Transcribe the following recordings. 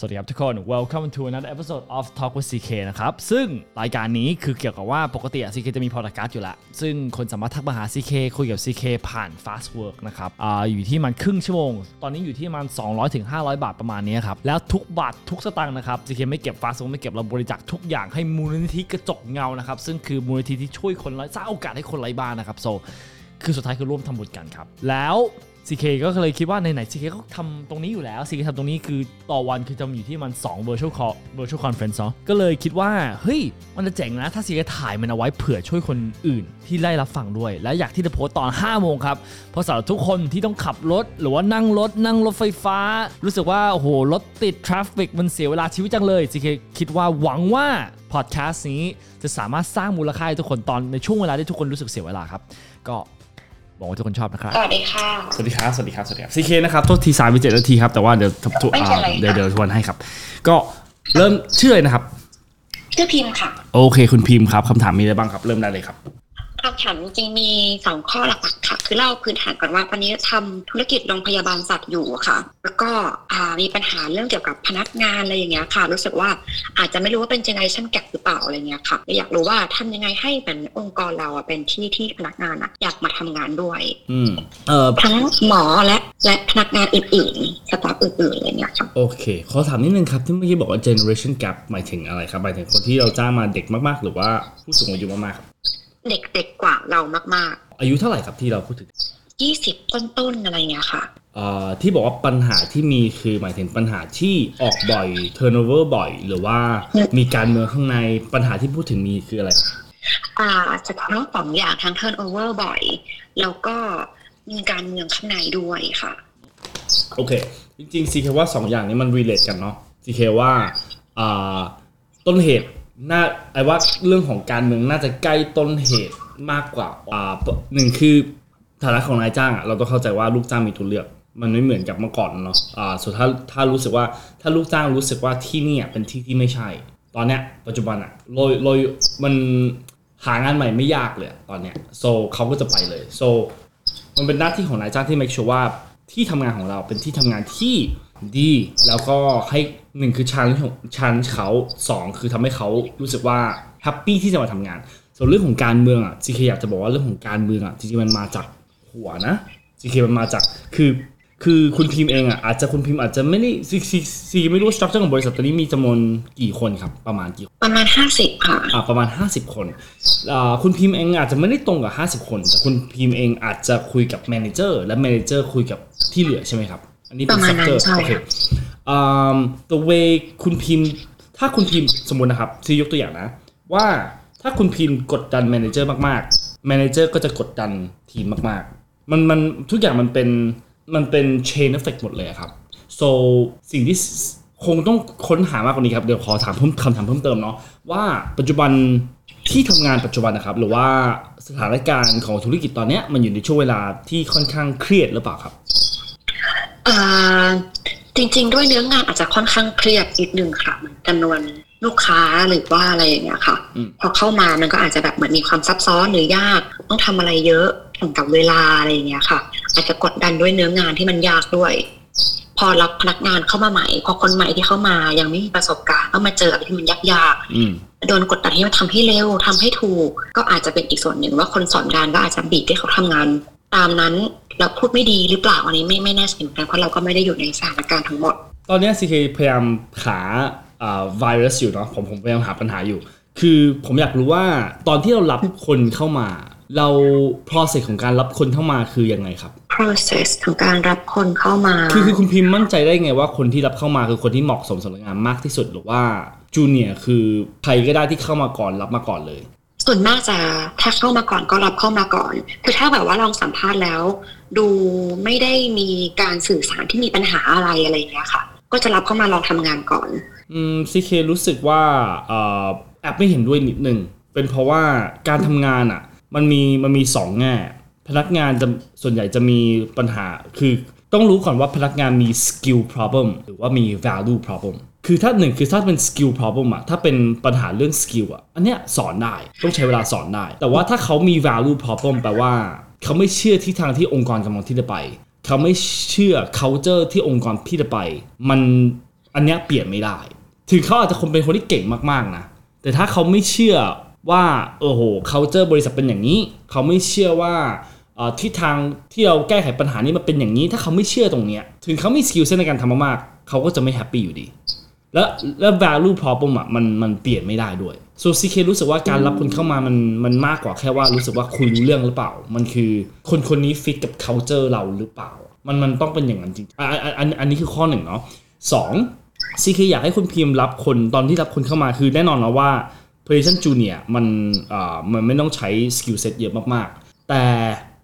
สวัสดีครับทุกคน welcome to another episode of Talk with CK นะครับ ซึ่งรายการนี้คือเกี่ยวกับว่าปกติอะ CK จะมีพอดแคสต์อยู่ล้วซึ่งคนสามารถทักมาหา CK คุยกับ CK ผ่าน Fast Work นะครับออยู่ที่มันครึ่งชั่วโมง ตอนนี้อยู่ที่มัน 200ถึง500บาทประมาณนี้ครับ แล้วทุกบาททุกสตางค์นะครับ CK ไม่เก็บ Fast Work ไม่เก็บเราบริจาคทุกอย่างให้มูลนิธิกระจกเงานะครับ ซึ่งคือมูลนิธิที่ช่วยคนไร้สร้างโอกาสให้คนไร้บ้านนะครับ so คือสุดท้ายคือร่วมทำบุญกันครับ แล้ว CK ก็เลยคิดว่าไหนๆ CK ก็ทำตรงนี้อยู่แล้ว CK ทำตรงนี้คือต่อวันคือจะอยู่ที่มัน 2 virtual call virtual conference เนาะก็เลยคิดว่า เฮ้ย มันจะเจ๋งนะ ถ้า CK ถ่ายมันเอาไว้เผื่อช่วยคนอื่นที่ได้รับฟังด้วย และอยากที่จะโพสต์ตอน 5 โมงครับ เพราะสำหรับทุกคนที่ต้องขับรถ หรือว่านั่งรถ นั่งรถไฟฟ้า รู้สึกว่า โอ้โห รถติด traffic มันเสียเวลาชีวิตจังเลย CK คิดว่าหวังว่าพอดแคสต์นี้จะสามารถสร้างมูลค่าให้ทุกคนตอนในช่วงเวลาที่ทุกคนรู้สึกเสียเวลาครับก็ หวังว่าทุกคนชอบนะครับ สวัสดีค่ะ สวัสดีครับ สวัสดีครับ สวัสดีครับ CK นะครับ โทษทีสายไปเจ็ดนาทีครับ แต่ว่าเดี๋ยวทุกไม่เป็นไรเดี๋ยวค่ะเดี๋ยวทวนให้ครับ ก็เริ่มชื่ออะไรนะครับ ชื่อพิมพ์ค่ะ โอเค คุณพิมพ์ครับคำถามมีอะไรบ้างครับ เริ่มได้เลยครับ คำถามจริงๆมีสองข้อหลักๆค่ะ คือเล่าพื้นฐานก่อนว่าตอนนี้ทำธุรกิจโรงพยาบาลสัตว์อยู่ค่ะ แล้วก็อ่ามีปัญหาเรื่องเกี่ยวกับพนักงานอะไรอย่างเงี้ยค่ะ รู้สึกว่าอาจจะไม่รู้ว่าเป็น generation gap หรือเปล่าอะไรเงี้ยค่ะ อยากรู้ว่าทำยังไงให้เป็นองค์กรเราอะเป็นที่ที่พนักงานอะอยากมาทำงานด้วย อืมเอ่อทั้งหมอและและพนักงานอื่นๆสตาฟอื่นๆอะไรเงี้ยค่ะโอเค ขอถามนิดนึงครับที่เมื่อกี้บอกว่า generation gap หมายถึงอะไรครับหมายถึงคนที่เราจ้างมาเด็กมากๆ หรือว่าผู้สูงอายุมากๆครับ เด็กๆกว่าเรามากอายุเท่าไหร่ครับที่เราพูดถึงๆยี่สิบต้นๆอะไรเงี้ยค่ะเอ่อที่บอกว่าปัญหาที่มีคือหมายถึงปัญหาที่ออกบ่อย turnover บ่อย หรือว่ามีการเมืองข้างในปัญหาที่พูดถึงมีคืออะไรครับอ่าจะทั้งสองอย่างทั้ง turnover บ่อย แล้วก็มีการเมืองข้างในด้วยค่ะ โอเค จริงๆ CK ว่า2อย่างนี้มัน relate กันเนาะ CK ว่าอ่าต้นเหตุ น่าไอ้ว่าเรื่องของการเมืองน่าจะใกล้ต้นเหตุมากกว่าอ่าหนึ่งคือฐานะของนายจ้างอะเราต้องเข้าใจว่าลูกจ้างมีตัวเลือก มันไม่เหมือนกับเมื่อก่อนเนาะอ่าส่วนถ้าถ้ารู้สึกว่าถ้าลูกจ้างรู้สึกว่าที่นี่เป็นที่ที่ไม่ใช่ ตอนเนี้ยปัจจุบันอะโรยโรยมันหางานใหม่ไม่ยากเลยตอนเนี้ย so เขาก็จะไปเลย so มันเป็นหน้าที่ของนายจ้างที่ make sure ว่าที่ทำงานของเราเป็นที่ทำงานที่ ดีแล้วก็ให้หนึ่งคือชันของชันเขาสองคือทำให้เขารู้สึกว่าแฮปปี้ที่จะมาทำงาน ส่วนเรื่องของการเมืองอะ CK อยากจะบอกว่าเรื่องของการเมืองอะจริงๆมันมาจากหัวนะ CK มันมาจากคือคือคุณพิมพ์เองอะอาจจะคุณพิมพ์อาจจะไม่ได้ CK CK ไม่รู้ structure ของบริษัทตอนนี้มีจำนวนกี่คนครับ ประมาณกี่ประมาณห้าสิบค่ะอ่าประมาณ 50 คนอ่าคุณพิมพ์เองอาจจะไม่ได้ตรงกับ 50 คน แต่คุณพิมพ์เองอาจจะคุยกับ manager และ manager คุยกับที่เหลือใช่ไหมครับ อันนี้เป็นประมาณนั้น sector ใช่โอเคอ่า the way คุณพิมพ์ ถ้าคุณพิมพ์สมมตินะครับที่ยกตัวอย่างนะ ว่าถ้าคุณพิมพ์กดดัน manager มากๆ manager ก็จะกดดันทีมมากๆ มันมันทุกอย่างมันเป็นมันเป็น chain effect หมดเลยอะครับ so สิ่งที่คงต้องค้นหามากกว่านี้ครับ เดี๋ยวขอถามเพิ่มคำถามเพิ่มเติมเนาะว่าปัจจุบันที่ทำงานปัจจุบันนะครับ หรือว่าสถานการณ์ของธุรกิจตอนเนี้ยมันอยู่ในช่วงเวลาที่ค่อนข้างเครียดหรือเปล่าครับอ่า จริง ๆ ด้วยเนื้องานอาจจะค่อนข้างเครียดนิดนึงค่ะเหมือนจำนวนลูกค้าหรือว่าอะไรอย่างเงี้ยค่ะอืมพอเข้ามามันก็อาจจะแบบเหมือนมีความซับซ้อนหรือยาก ต้องทำอะไรเยอะแข่งกับเวลาอะไรอย่างเงี้ยค่ะ อาจจะกดดันด้วยเนื้องานที่มันยากด้วย พอรับพนักงานเข้ามาใหม่ พอคนใหม่ที่เข้ามายังไม่มีประสบการณ์ก็มาเจออะไรที่มันยากๆอืมโดนกดดันให้มันทำให้เร็วทำให้ถูก ก็อาจจะเป็นอีกส่วนหนึ่งว่าคนสอนงานก็อาจจะบีบให้เขาทำงาน ตามนั้น แล้วพูดไม่ดีหรือเปล่าอันนี้ไม่ไม่แน่ใจเหมือนกันเพราะเราก็ไม่ได้อยู่ในสถานการณ์ทั้งหมด ตอนเนี้ย CK พยายามหาอ่าไวรัสอยู่เนาะผมผมพยายามหาปัญหาอยู่ คือผมอยากรู้ว่าตอนที่เรารับคนเข้ามา เรา process ของการรับคนเข้ามาคือยังไงครับ process ของการรับคนเข้ามา คือคือคุณพิมพ์มั่นใจได้ไงว่าคนที่รับเข้ามาคือคนที่เหมาะสมสำหรับงานมากที่สุดหรือว่าจูเนียคือใครก็ได้ที่เข้ามาก่อนรับมาก่อนเลย ส่วนมากจะถ้าเข้ามาก่อนก็รับเข้ามาก่อน คือถ้าแบบว่าลองสัมภาษณ์แล้ว ดูไม่ได้มีการสื่อสารที่มีปัญหาอะไรอะไรเงี้ยค่ะ ก็จะรับเข้ามาลองทำงานก่อน อืม CK รู้สึกว่าอแอบไม่เห็นด้วยนิดนึงเป็นเพราะว่าการทำงานอะ มันมีมันมีสองแง่พนักงานจะส่วนใหญ่จะมีปัญหาคือต้องรู้ก่อนว่าพนักงานมี skill problem หรือว่ามี value problem คือถ้าหนึ่งคือถ้าเป็น skill problem อะถ้าเป็นปัญหาเรื่อง skill อะอันเนี้ยสอนได้ต้องใช้เวลาสอนได้ แต่ว่าถ้าเขามี value problem แปลว่า เขาไม่เชื่อที่ทางที่องค์กรกำลังที่จะไป เขาไม่เชื่อ culture ที่องค์กรที่จะไป มันอันเนี้ยเปลี่ยนไม่ได้ ถึงเขาอาจจะคนเป็นคนที่เก่งมากๆนะแต่ถ้าเขาไม่เชื่อว่าเออโห culture บริษัทเป็นอย่างนี้ เขาไม่เชื่อว่าเอ่ทิศทางที่เราแก้ไขปัญหานี้มันเป็นอย่างนี้ ถ้าเขาไม่เชื่อตรงเนี้ยถึงเขามี skill set ในการทำมากๆเขาก็จะไม่ happy อยู่ดี แล้วแล้ว value problem อะมันมันเปลี่ยนไม่ได้ด้วย so CK รู้สึกว่าการรับคนเข้ามามันมันมากกว่าแค่ว่ารู้สึกว่าคุยรู้เรื่องหรือเปล่า มันคือคนคนนี้ฟิตกับ culture เราหรือเปล่า มันมันต้องเป็นอย่างนั้นจริงอะอะอันอันนี้คือข้อหนึ่งเนาะสอง CK อยากให้คุณพิมพ์รับคนตอนที่รับคนเข้ามาคือแน่นอนนะว่า Position Junior มันอ่ามันไม่ต้องใช้ skill set เยอะมากๆ แต่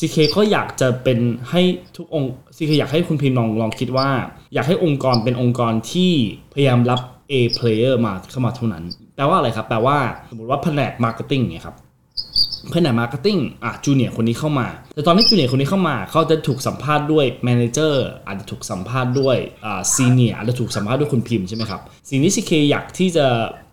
CK ก็อยากจะเป็นให้ทุกองค์ CK อยากให้คุณพิมพ์ลองลองคิดว่า อยากให้องค์กรเป็นองค์กรที่พยายามรับ A player มาเข้ามาเท่านั้น แปลว่าอะไรครับ แปลว่าสมมติว่าแผนก marketing เนี่ยครับแผนก marketing อะ junior คนนี้เข้ามา แต่ตอนที่ junior คนนี้เข้ามา เขาจะถูกสัมภาษณ์ด้วย manager อาจจะถูกสัมภาษณ์ด้วยอ่า senior อาจจะถูกสัมภาษณ์ด้วยคุณพิมพ์ใช่ไหมครับ สิ่งที่ CK อยากที่จะ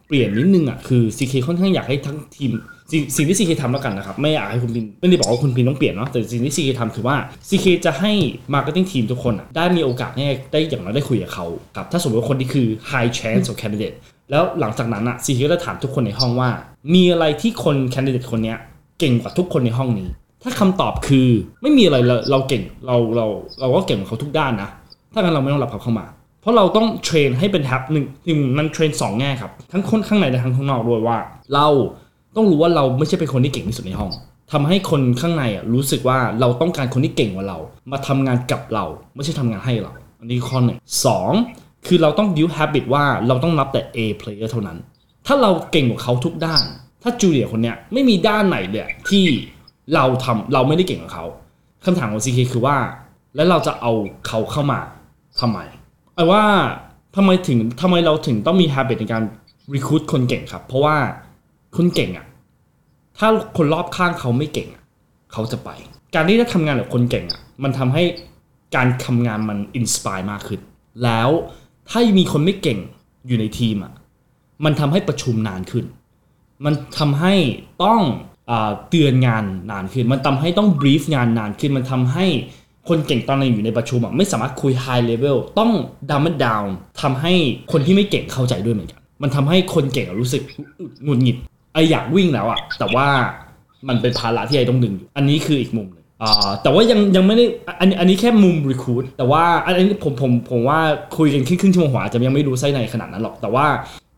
เปลี่ยนนิดนึงอะคือ CK ค่อนข้างอยากให้ทั้งทีม สิ่งสิ่งที่ CK ทำแล้วกันนะครับ ไม่อยากให้คุณพิมพ์ไม่ได้บอกว่าคุณพิมพ์ต้องเปลี่ยนเนาะแต่สิ่งที่ CK ทำคือว่า CK จะให้ marketing team ทุกคนอะได้มีโอกาสได้ได้อย่างน้อยได้คุยกับเขาครับถ้าสมมติว่าคนที่คือ high chance of candidate แล้วหลังจากนั้นอะซีเคก็จะถามทุกคนในห้องว่า มีอะไรที่คน candidate คนเนี้ยเก่งกว่าทุกคนในห้องนี้ ถ้าคำตอบคือไม่มีอะไรเราเราเก่งเราเราเราก็เก่งกว่าเขาทุกด้านนะ ถ้างั้นเราไม่ต้องรับเขาเข้ามา เพราะเราต้องเทรนให้เป็นแท็บหนึ่งหนึ่งมันเทรนสองแง่ครับ ทั้งคนข้างในและทั้งข้างนอกด้วยว่า เรา ต้องรู้ว่าเราไม่ใช่เป็นคนที่เก่งที่สุดในห้องทำให้คนข้างในอะรู้สึกว่าเราต้องการคนที่เก่งกว่าเรา มาทำงานกับเรา ไม่ใช่ทำงานให้เรา อันนี้ข้อหนึ่งสองคือเราต้อง build habit ว่าเราต้องรับแต่ A player เท่านั้น ถ้าเราเก่งกว่าเขาทุกด้าน ถ้าจูเลียคนเนี้ยไม่มีด้านไหนเลยที่เราทำเราไม่ได้เก่งกว่าเขาคำถามของ CK คือว่า แล้วเราจะเอาเขาเข้ามาทำไมไอ้ว่าทำไมถึงทำไมเราถึงต้องมี habit ในการ recruit คนเก่งครับ เพราะว่า คนเก่งอะถ้าคนรอบข้างเขาไม่เก่งอะเขาจะไป การที่ได้ทำงานกับคนเก่งอะมันทำให้การทำงานมันอินสปายมากขึ้น แล้วถ้ามีคนไม่เก่งอยู่ในทีมอะมันทำให้ประชุมนานขึ้น มันทำให้ต้องเตือนงานนานขึ้น มันทำให้ต้องบรีฟงานนานขึ้น มันทำให้คนเก่งตอนนี้อยู่ในประชุมอะไม่สามารถคุย high level ต้องดัม m ด down ทำให้คนที่ไม่เก่งเข้าใจด้วยเหมือนกัน มันทำให้คนเก่งรู้สึกหงุดหงิด I อยากวิ่งแล้วอะแต่ว่ามันเป็นภาระที่ I ต้องดึงอยู่ อันนี้คืออีกมุมหนึ่งอ่าแต่ว่ายังยังไม่ได้อันนี้อันนี้แค่มุม recruit แต่ว่าอันนี้ผมผมผมว่าคุยกันครึ่งชั่วโมงหัวอาจจะยังไม่รู้ไส้ในขนาดนั้นหรอก แต่ว่า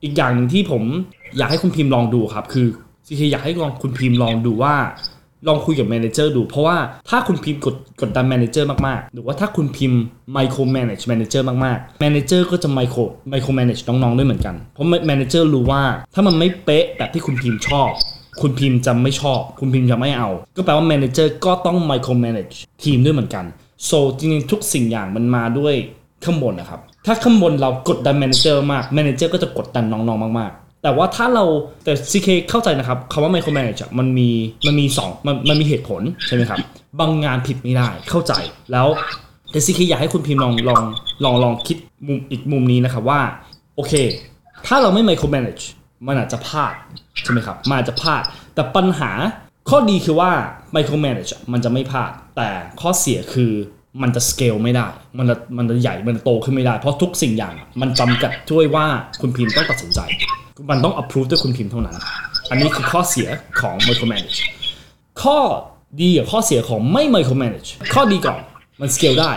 อีกอย่างหนึ่งที่ผมอยากให้คุณพิมพ์ลองดูครับ คือ CK อยากให้ลองคุณพิมพ์ลองดูว่า ลองคุยกับ manager ดู เพราะว่าถ้าคุณพิมพ์กดกดดัน manager มากๆ หรือว่าถ้าคุณพิมพ์ micromanage manager มากๆ manager ก็จะไมโครmicromanage น้องๆด้วยเหมือนกัน เพราะ manager รู้ว่าถ้ามันไม่เป๊ะแบบที่คุณพิมพ์ชอบ คุณพิมพ์จะไม่ชอบ คุณพิมพ์จะไม่เอา ก็แปลว่า manager ก็ต้อง micromanage ทีมด้วยเหมือนกัน so จริงๆทุกสิ่งอย่างมันมาด้วยข้างบนนะครับถ้าข้างบนเรากดดัน manager มาก manager ก็จะกดดันน้องๆมากๆ แต่ว่าถ้าเราแต่ CK เข้าใจนะครับคำว่า micro manage มันมีมันมีสองมันมันมีเหตุผลใช่ไหมครับ บางงานผิดไม่ได้เข้าใจแล้วแต่ CK อยากให้คุณพิมพ์ลองลองลองลองคิดมุมอีกมุมนี้นะครับว่า โอเค ถ้าเราไม่ micro manage มันอาจจะพลาดใช่ไหมครับมันอาจจะพลาด แต่ปัญหาข้อดีคือว่า micro manage มันจะไม่พลาด แต่ข้อเสียคือ มันจะ scale ไม่ได้ มันจะมันจะใหญ่ มันจะโตขึ้นไม่ได้ เพราะทุกสิ่งอย่างมันจำกัดด้วยว่าคุณพิมพ์ต้องตัดสินใจ มันต้อง approve ด้วยคุณพิมพ์เท่านั้น อันนี้คือข้อเสียของ micro manage ข้อดีกับข้อเสียของไม่ micro manage ข้อดีก่อน มัน scale ได้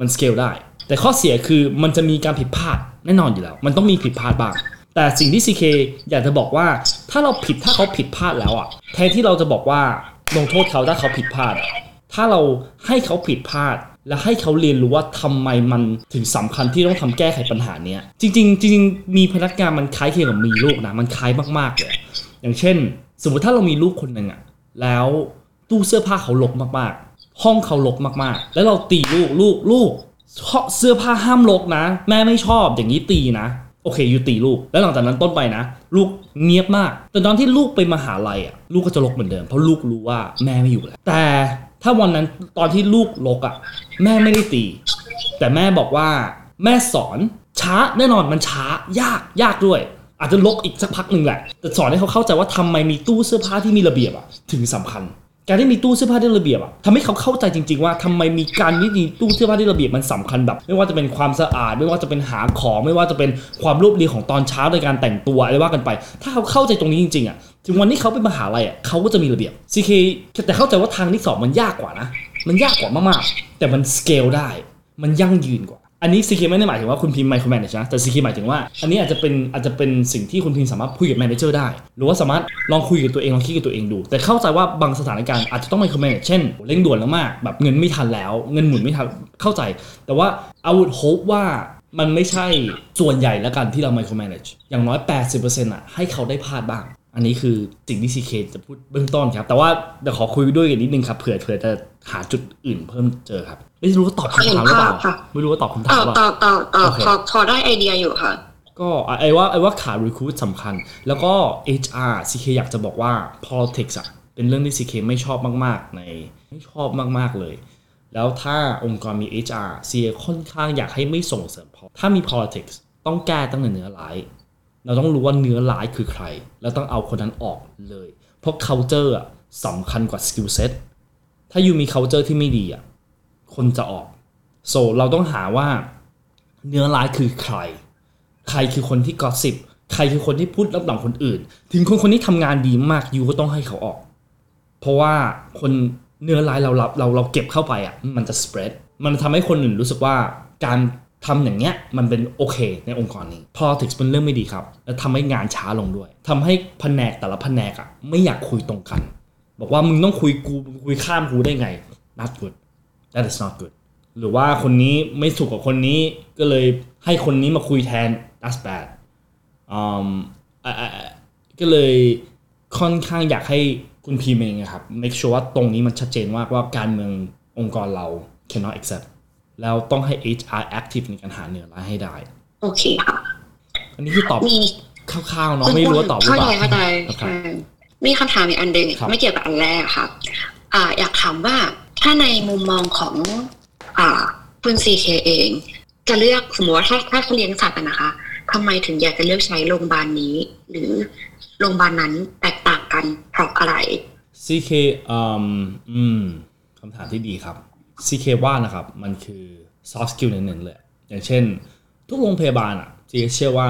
มัน scale ได้ แต่ข้อเสียคือมันจะมีการผิดพลาดแน่นอนอยู่แล้ว มันต้องมีผิดพลาดบ้าง แต่สิ่งที่ CK อยากจะบอกว่า ถ้าเราผิด ถ้าเขาผิดพลาดแล้วอะ แทนที่เราจะบอกว่าลงโทษเขาถ้าเขาผิดพลาด ถ้าเราให้เขาผิดพลาด และให้เขาเรียนรู้ว่าทำไมมันถึงสำคัญที่ต้องทำแก้ไขปัญหาเนี้ยจริง ๆ จริง ๆ มีพนักงานมันคล้ายเคียงกับมีลูกนะมันคล้ายมากๆเลยอย่างเช่น สมมติถ้าเรามีลูกคนหนึ่งอะแล้วตู้เสื้อผ้าเขารกมากๆ ห้องเขารกมากๆ แล้วเราตีลูกลูกลูกเสื้อผ้าห้ามรกนะ แม่ไม่ชอบอย่างนี้ตีนะ โอเคอยู่ตีลูก แล้วหลังจากนั้นต้นไปนะ ลูกเงียบมากแต่ตอนที่ลูกไปมหาลัยอะลูกก็จะลกเหมือนเดิมเพราะลูกรู้ว่าแม่ไม่อยู่แล้วแต่ ถ้าวันนั้นตอนที่ลูกลกอะ แม่ไม่ได้ตี แต่แม่บอกว่า แม่สอนช้าแน่นอนมันช้ายากยากด้วย อาจจะลกอีกสักพักหนึ่งแหละ แต่สอนให้เขาเข้าใจว่าทำไมมีตู้เสื้อผ้าที่มีระเบียบอะ ถึงสำคัญ การที่มีตู้เสื้อผ้าที่ระเบียบอะทำให้เขาเข้าใจจริง ๆ ว่าทำไมมีการมีตู้เสื้อผ้าที่ระเบียบมันสำคัญแบบ ไม่ว่าจะเป็นความสะอาด ไม่ว่าจะเป็นหาของ ไม่ว่าจะเป็นความรวบเรียงของตอนเช้าในการแต่งตัวอะไรว่ากันไป ถ้าเขาเข้าใจตรงนี้จริงๆอะ ถึงวันที่เขาไปมหาลัยอะเขาก็จะมีระเบียบ CK แต่เข้าใจว่าทางที่สองมันยากกว่านะ มันยากกว่ามากๆ แต่มันสเกลได้ มันยั่งยืนกว่า อันนี้ CK ไม่ได้หมายถึงว่าคุณพิมพ์ micromanage นะ แต่ CK หมายถึงว่า อันนี้อาจจะเป็นอาจจะเป็นสิ่งที่คุณพิมพ์สามารถคุยกับ manager ได้ หรือว่าสามารถลองคุยกับตัวเองลองคิดกับตัวเองดู แต่เข้าใจว่าบางสถานการณ์อาจจะต้อง micromanage เช่นเร่งด่วนแล้วมากแบบเงินไม่ทันแล้ว เงินหมุนไม่ทันเข้าใจ แต่ว่า I would hope ว่ามันไม่ใช่ส่วนใหญ่แล้วกันที่เรา micromanage อย่างน้อย 80%อะให้เขาได้พลาดบ้าง อันนี้คือสิ่งที่ CK จะพูดเบื้องต้นครับ แต่ว่าเดี๋ยวขอคุยด้วยกันนิดนึงครับเผื่อเผื่อจะหาจุดอื่นเพิ่มเจอครับ ไม่รู้ว่าตอบคำถามหรือเปล่าเห็นภาพค่ะไม่รู้ว่าตอบคำตถามอบหรือเปตล่าอบตอบตอบโอเคพอพอได้ไอเดียอยู่ค่ะ ก็ไอ้ว่าไอ้ว่าขา recruit สำคัญ แล้วก็ HR CK อยากจะบอกว่า politics อะเป็นเรื่องที่ CK ไม่ชอบมาก ๆ ในไม่ชอบมากๆเลย แล้วถ้าองค์กรมี HR CK ค่อนข้างอยากให้ไม่ส่งเสริม pol- ถ้ามี politics ต้องแก้ตั้งแต่เนื้อร้าย เราต้องรู้ว่าเนื้อร้ายคือใคร แล้วต้องเอาคนนั้นออกเลย เพราะ culture อะสำคัญกว่า skill set ถ้าอยู่มี culture ที่ไม่ดีอะคนจะออก so เราต้องหาว่าเนื้อร้ายคือใคร ใครคือคนที่กอสิบใครคือคนที่พูดรับหลังคนอื่น ถึงคนคนนี้ทำงานดีมากยูก็ต้องให้เขาออก เพราะว่าคนเนื้อร้ายเราเราเราเราเก็บเข้าไปอะมันจะ spread มันทำให้คนอื่นรู้สึกว่าการ ทำอย่างเงี้ยมันเป็นโอเคในองค์กรนี้ politics เป็นเรื่องไม่ดีครับ และทำให้งานช้าลงด้วยทำให้แผนกแต่ละแผนกอะไม่อยากคุยตรงกัน บอกว่ามึงต้องคุยกูมึงคุยข้ามกูได้ไง not good that is not good หรือว่าคนนี้ไม่ถูกกับคนนี้ก็เลยให้คนนี้มาคุยแทน that's bad อืมอะอะอะก็เลยค่อนข้างอยากให้คุณพีเองครับ make sure ว่าตรงนี้มันชัดเจนมากว่าการเมืององค์กรเรา cannot accept แล้วต้องให้ HR active ในการหาเนื้อร้ายให้ได้ โอเคค่ะ อันนี้คือตอบมีคร่าวๆเนาะไม่รู้ว่าตอบหรือเข้าเปใจล่าเข้าใจครับใช่มีคำถามอีกอันหนึ่งครับไม่เกี่ยวกับอันแรกค่ะอ่า อยากถามว่าถ้าในมุมมองของ อ่าคุณซีเคเอง จะเลือกสมมติว่าถ้าถ้าเขาเลี้ยงสัตว์อะนะคะทำไมถึงอยากจะเลือกใช้โรงพยาบาลนี้ หรือโรงพยาบาลนั้นแตกต่างกันเพราะอะไร CK อืมอืมคำถามที่ดีครับ CK ว่านะครับ มันคือ soft skill เน้นๆเลย อย่างเช่น ทุกโรงพยาบาลอะ CK เชื่อว่า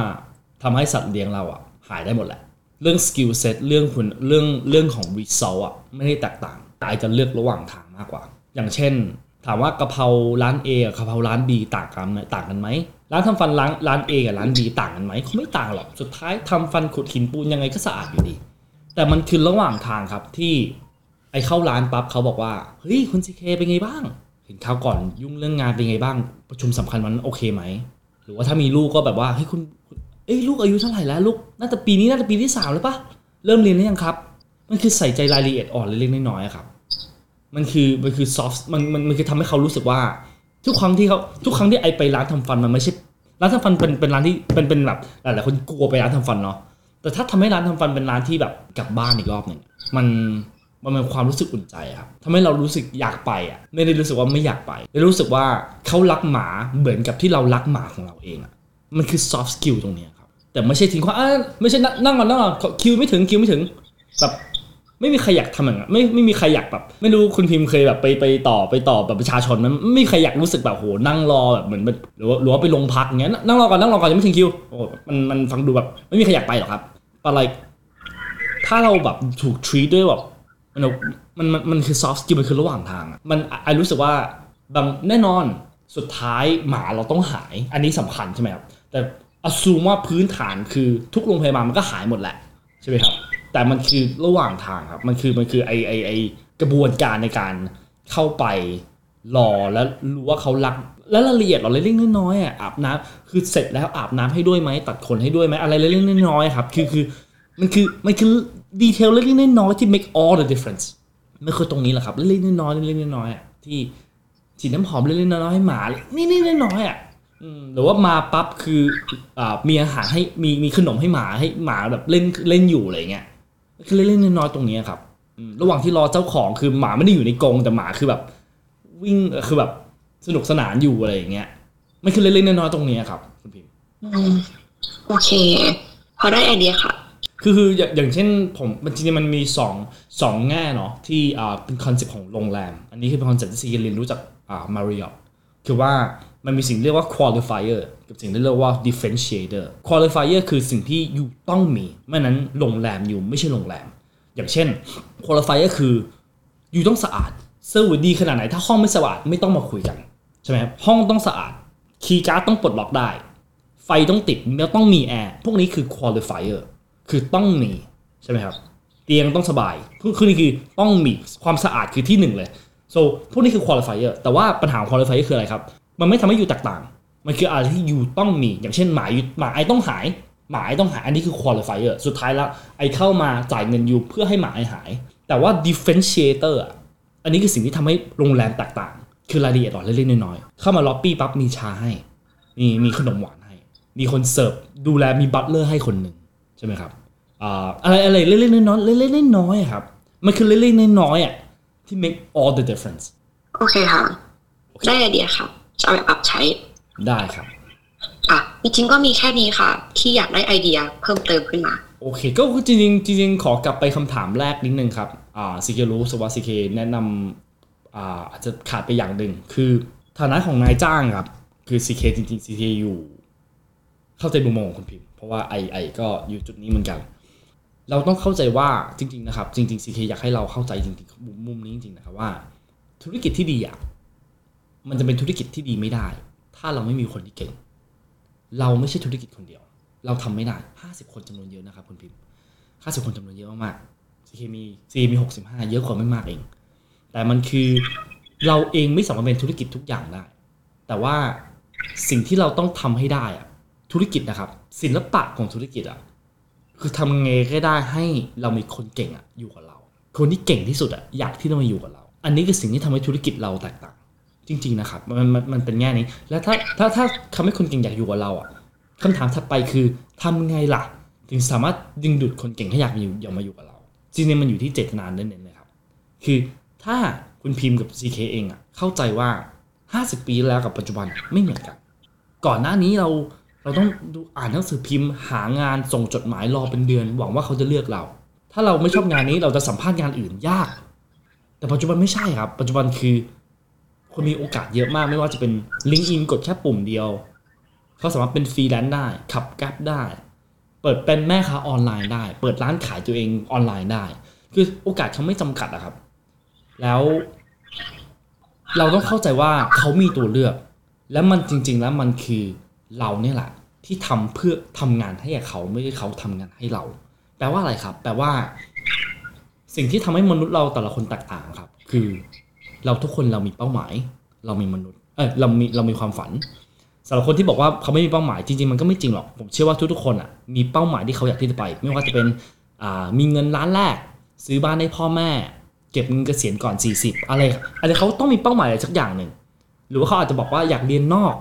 ทำให้สัตว์เลี้ยงเราอะหายได้หมดแหละ เรื่อง skill set เรื่องคุณเรื่องเรื่องของ result อะไม่ได้แตกต่างแต่อาจจะเลือกระหว่างทางมากกว่า อย่างเช่น ถามว่ากะเพราร้าน A กับกะเพราร้าน B ต่างกันไหมต่างกันไหมร้านทำฟันร้านร้าน A กับร้าน B ต่างกันไหมเขาไม่ต่างหรอกสุดท้ายทำฟันขุดหินปูนยังไงก็สะอาดอยู่ดี แต่มันคือระหว่างทางครับที่ ไอเข้าร้านปั๊บเขาบอกว่าเฮ้ยคุณซีเคเป็นไงบ้าง เห็นข่าวก่อนยุ่งเรื่องงานเป็นไงบ้าง ประชุมสำคัญวันนั้นโอเคไหมหรือว่าถ้ามีลูกก็แบบว่าเฮ้ยคุณเอ้ยลูกอายุเท่าไหร่แล้วลูกน่าจะปีนี้น่าจะปีที่สามแล้วปะเริ่มเรียนหรือยังครับ มันคือใส่ใจรายละเอียดอ่อนเล็กๆน้อยๆครับ มันคือมันคือ soft มันมันมันคือทำให้เขารู้สึกว่า ทุกครั้งที่เขาทุกครั้งที่ไอไปร้านทำฟันมันไม่ใช่ร้านทำฟันเป็นเป็นร้านที่เป็นเป็นแบบหลายๆคนกลัวไปร้านทำฟันเนาะแต่ถ้าทำให้ร้านทำฟันเป็นร้านที่แบบกลับบ้านอีกรอบหนึ่งมัน มันเป็นความรู้สึกอุ่นใจครับทำให้เรารู้สึกอยากไปอะ ไม่ได้รู้สึกว่าไม่อยากไปได้รู้สึกว่าเขารักหมาเหมือนกับที่เรารักหมาของเราเองอะ มันคือ soft skill ตรงนี้ครับ แต่ไม่ใช่ทิ้งความอะไม่ใช่นั่งนั่งก่อนนั่งก่อนคิวไม่ถึงคิวไม่ถึงแบบไม่มีใครอยากทำอย่างนั้นไม่ไม่มีใครอยากแบบ ไม่รู้คุณพิมพ์เคยแบบไปไปต่อไปต่อแบบประชาชนมันไม่มีใครอยากรู้สึกแบบโหนั่งรอแบบเหมือนแบบหรือว่าหรือว่าไปลงพักเงี้ยนั่งรอก่อนนั่งรอก่อนยังไม่ถึงคิวโอ้มันมันฟังดูแบบ ไม่มีใครอยากไปหรอกครับอะไรถ้าเราแบบถูก treat ด้วยแบบ มันมันมันมันคือ soft skill มันคือระหว่างทางอะมันไอรู้สึกว่าบางแน่นอนสุดท้ายหมาเราต้องหาย อันนี้สำคัญใช่ไหมครับ แต่อ s ซูมว่าพื้นฐานคือทุกโรงพยาบาลมันก็หายหมดแหละใช่ไหมครับ แต่มันคือระหว่างทางครับ มันคือมันคือไอไอไอกระบวนการในการเข้าไปรอแล้วรู้ว่าเขารัก แล้วละเอียดเราเล็กๆน้อยๆอะอาบน้ำคือเสร็จแล้วอาบน้ำให้ด้วยไหมตัดขนให้ด้วยไหมอะไรเล็กๆน้อยๆครับ คือคือมันคือมันคือ ดีเทลเล็กๆน้อยๆที่ make all the difference มันคือตรงนี้แหละครับเล็กๆน้อยๆเล็กๆน้อยๆอะที่ฉีดน้ำหอมเล็กๆน้อยๆให้หมานี่ๆน้อยๆอะอืมหรือว่ามาปั๊บคืออ่ามีอาหารให้มีมีขนมให้หมาให้หมาแบบเล่นเล่นอยู่อะไรเงี้ยคือเล่นๆน้อยๆตรงนี้ครับระหว่างที่รอเจ้าของคือหมาไม่ได้อยู่ในกรงแต่หมาคือแบบ วิ่งคือแบบสนุกสนานอยู่อะไรอย่างเงี้ยมันคือเล็กๆน้อยๆตรงนี้ครับคุณพิมพ์อืมโอเค พอได้ไอเดียค่ะ คือคืออย่างอย่างเช่นผมมันจริงๆมันมีสองสองแง่เนาะที่อ่าเป็นคอนเซ็ปต์ของโรงแรม อันนี้คือเป็นคอนเซ็ปต์ที่ CK เรียนรู้จากอ่า Marriott คือว่ามันมีสิ่งเรียกว่า qualifier กับสิ่งที่เรียกว่า differentiator qualifier คือสิ่งที่ you ต้องมีไม่งั้นโรงแรม you ไม่ใช่โรงแรม อย่างเช่น qualifier คือ you ต้องสะอาด service ดีขนาดไหน ถ้าห้องไม่สะอาดไม่ต้องมาคุยกันใช่ไหมครับห้องต้องสะอาดคีย์การ์ดต้องปลดล็อกได้ ไฟต้องติดแล้วต้องมีแอร์พวกนี้คือ qualifier คือต้องมีใช่ไหมครับ เตียงต้องสบายคือคือนี่คือต้องมีความสะอาดคือที่หนึ่งเลย so พวกนี้คือ qualifier แต่ว่าปัญหาของ qualifier คืออะไรครับ มันไม่ทำให้ you แตกต่าง มันคืออะไรที่ you ต้องมี อย่างเช่นหมา you หมา I ต้องหาย หมายต้องหาย อันนี้คือ qualifier สุดท้ายแล้วไอเข้ามาจ่ายเงินอยู่เพื่อให้หมายหาย แต่ว่า differentiator อะอันนี้คือสิ่งที่ทำให้โรงแรมแตกต่าง คือรายละเอียดอ่อนเล็กๆน้อยๆ เข้ามาล็อบบี้ปั๊บมีชาให้ มีมีขนมหวานให้ มีคนเสิร์ฟดูแลมีบัตเลอร์ให้คนหนึ่ง ใช่ไหมครับอ่าอะไรอะไรเล็กๆน้อยๆเล็กๆน้อยๆอะครับ มันคือเล็กๆน้อยๆอะที่ make all the difference โอเคค่ะ ได้ไอเดียค่ะจะเอาไปปรับใช้ได้ครับอะจริงๆก็มีแค่นี้ค่ะ ที่อยากได้ไอเดียเพิ่มเติมขึ้นมา โอเค ก็คือจริงๆจริงๆขอกลับไปคำถามแรกนิดนึงครับอ่า CK รู้สึกว่า CK แนะนำอ่าอาจจะขาดไปอย่างหนึ่งคือฐานะของนายจ้างครับ คือซีเคจริงๆซีเคอยู่ เข้าใจมุมมองของคุณพิมพ์ เพราะว่า I I ก็อยู่จุดนี้เหมือนกัน เราต้องเข้าใจว่าจริง ๆ นะครับ จริงๆ CK อยากให้เราเข้าใจจริงๆมุมมุมนี้จริงๆนะครับว่า ธุรกิจที่ดีอะมันจะเป็นธุรกิจที่ดีไม่ได้ ถ้าเราไม่มีคนที่เก่ง เราไม่ใช่ธุรกิจคนเดียว เราทำไม่ได้ 50 คนจำนวนเยอะนะครับคุณพิมพ์50คนจำนวนเยอะมากๆ CK มี C มี 65 เยอะกว่าไม่มากเอง แต่มันคือเราเองไม่สามารถเป็นธุรกิจทุกอย่างได้ แต่ว่าสิ่งที่เราต้องทำให้ได้อะ ธุรกิจนะครับศิลปะของธุรกิจอะคือทำไงก็ได้ให้เรามีคนเก่งอะอยู่กับเรา คนที่เก่งที่สุดอะอยากที่จะมาอยู่กับเรา อันนี้คือสิ่งที่ทำให้ธุรกิจเราแตกต่าง จริง ๆ นะครับมันมันมันเป็นแง่นี้ แล้วถ้าถ้าถ้าทำให้คนเก่งอยากอยู่กับเราอะคำถามถัดไปคือทำไงล่ะ ถึงสามารถดึงดูดคนเก่งให้อยากมาอยู่อยากมาอยู่กับเราจริงๆมันอยู่ที่เจตนาเน้นๆเลยครับ คือถ้าคุณพิมพ์กับ CK เองอะเข้าใจว่า 50 ปีแล้วกับปัจจุบันไม่เหมือนกัน ก่อนหน้านี้เรา เราต้องดูอ่านหนังสือพิมพ์หางานส่งจดหมายรอเป็นเดือน หวังว่าเขาจะเลือกเรา ถ้าเราไม่ชอบงานนี้เราจะสัมภาษณ์งานอื่นยาก แต่ปัจจุบันไม่ใช่ครับ ปัจจุบันคือคนมีโอกาสเยอะมากไม่ว่าจะเป็น LinkedIn กดแค่ปุ่มเดียว เขาสามารถเป็นฟรีแลนซ์ได้ขับ Grab ได้ เปิดเป็นแม่ค้าออนไลน์ได้ เปิดร้านขายตัวเองออนไลน์ได้ คือโอกาสเขาไม่จำกัดอะครับ แล้วเราต้องเข้าใจว่าเขามีตัวเลือก และมันจริง ๆ แล้วมันคือ เราเนี่ยแหละที่ทำเพื่อทำงานให้เขาไม่ใช่เขาทำงานให้เรา แปลว่าอะไรครับ แปลว่า สิ่งที่ทำให้มนุษย์เราแต่ละคนแตกต่างครับ คือเราทุกคนเรามีเป้าหมาย เรามีมนุษย์เออเรามีเรามีความฝันสำหรับคนที่บอกว่าเขาไม่มีเป้าหมายจริงๆมันก็ไม่จริงหรอกผมเชื่อว่าทุกๆคนอะมีเป้าหมายที่เขาอยากที่จะไป ไม่ว่าจะเป็นอ่ามีเงินล้านแรก ซื้อบ้านให้พ่อแม่ เก็บเงินเกษียณก่อน 40 อะไรอะไรเขาต้องมีเป้าหมายอะไรสักอย่างหนึ่งหรือว่าเขาอาจจะบอกว่าอยากเรียนนอก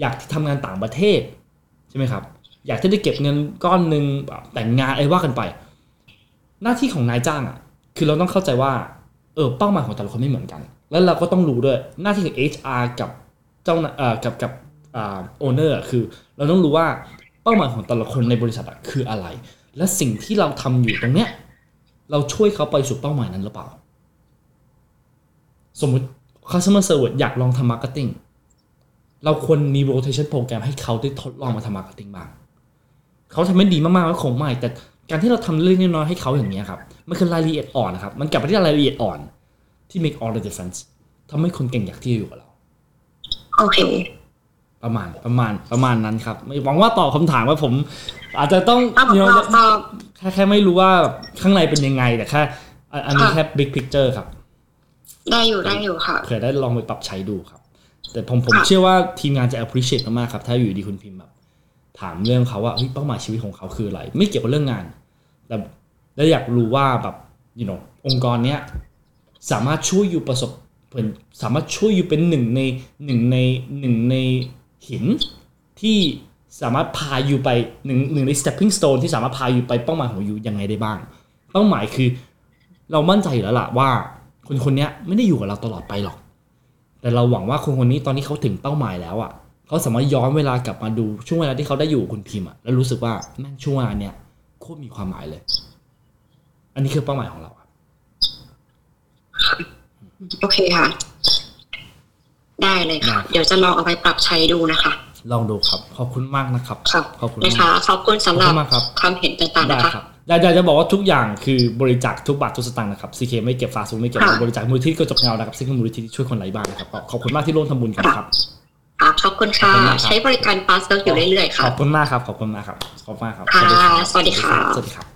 อยากทำงานต่างประเทศใช่ไหมครับ อยากที่จะเก็บเงินก้อนหนึ่งแบบแต่งงานอะไรว่ากันไป หน้าที่ของนายจ้างอะ คือเราต้องเข้าใจว่าเออเป้าหมายของแต่ละคนไม่เหมือนกัน แล้วเราก็ต้องรู้ด้วยหน้าที่ของ HR กับเจ้าเอ่อกับกับอ่าโอเนอร์คือ เราต้องรู้ว่าเป้าหมายของแต่ละคนในบริษัทอะคืออะไร และสิ่งที่เราทำอยู่ตรงเนี้ยเราช่วยเขาไปสู่เป้าหมายนั้นหรือเปล่า สมมุติ customer service อยากลองทำ marketing เราควรมี rotation program ให้เขาได้ทดลองมาทำ marketing บ้างเขาทำไม่ดีมากๆก็คงไม่ แต่การที่เราทำเรื่องน้อยๆให้เขาอย่างนี้ยครับ มันคือรายละเอียดอ่อนนะครับ มันกลับไปที่รายละเอียดอ่อนที่ make all the difference ทำให้คนเก่งอยากที่จะอยู่กับเรา โอเค ประมาณประมาณประมาณนั้นครับ ไม่หวังว่าตอบคำถามว่าผม อาจจะต้องตอบ you know ตอบตอบแค่แค่ไม่รู้ว่าแบบข้างในเป็นยังไงแต่แค่อันอันนี้ค่ะแค่ big picture ครับ ได้อยู่ได้อยู่ค่ะเผื่อได้ลองไปปรับใช้ดูครับ แต่ผมผมค่ะเชื่อว่าทีมงานจะ appreciate มากๆครับ ถ้าอยู่ดีคุณพิมพ์แบบ ถามเรื่องเขาว่าเฮ้ยเป้าหมายชีวิตของเขาคืออะไร ไม่เกี่ยวกับเรื่องงาน แต่แล้วอยากรู้ว่าแบบ you know องค์กรเนี้ยสามารถช่วยอยู่ประสบผลสามารถช่วยอยู่เป็นหนึ่งในหนึ่งในหนึ่งในหินที่สามารถพาอยู่ไปหนึ่งหนึ่งใน stepping stone ที่สามารถพาอยู่ไปเป้าหมายของยูยังไงได้บ้าง เป้าหมายคือ เรามั่นใจอยู่แล้วล่ะว่า คนคนเนี้ยไม่ได้อยู่กับเราตลอดไปหรอก แต่เราหวังว่าคนคนนี้ตอนนี้เขาถึงเป้าหมายแล้วอะเขาสามารถย้อนเวลากลับมาดูช่วงเวลาที่เขาได้อยู่กับคุณพิมพ์อะแล้วรู้สึกว่าแม่งช่วงเวลาเนี้ยโคตรมีความหมายเลย อันนี้คือเป้าหมายของเราครับโอเคค่ะ ได้เลยค่ะได้เดี๋ยวจะลองเอาไปปรับใช้ดูนะคะ ลองดูครับ ขอบคุณมากนะครับค่ะขอบคุณนะมาคะกขอบคุณสำหรับขอบคุณมากครับความเห็นต่างๆได้นะคะ ครับได้ได้จะบอกว่าทุกอย่างคือบริจาคทุกบาททุกสตางค์นะครับ CK ไม่เก็บ Fastwork ไม่เก็บค่ะบริจาคมูลนิธิกระจกเงานะครับซึ่งเป็นมูลนิธิช่วยคนไร้บ้านนะครับก็ขอบคุณมากที่ร่วมทำบุญกันครับค่ะขอบคุณค่ะขอบคุณมากครับใช้บริการ Fastwork อยู่เรื่อยๆขค่ะอบคุณมากครับขอบคุณมากครับขอบคุณมากครับค่ะรับสวัสดีค่ะสวัสดีครับ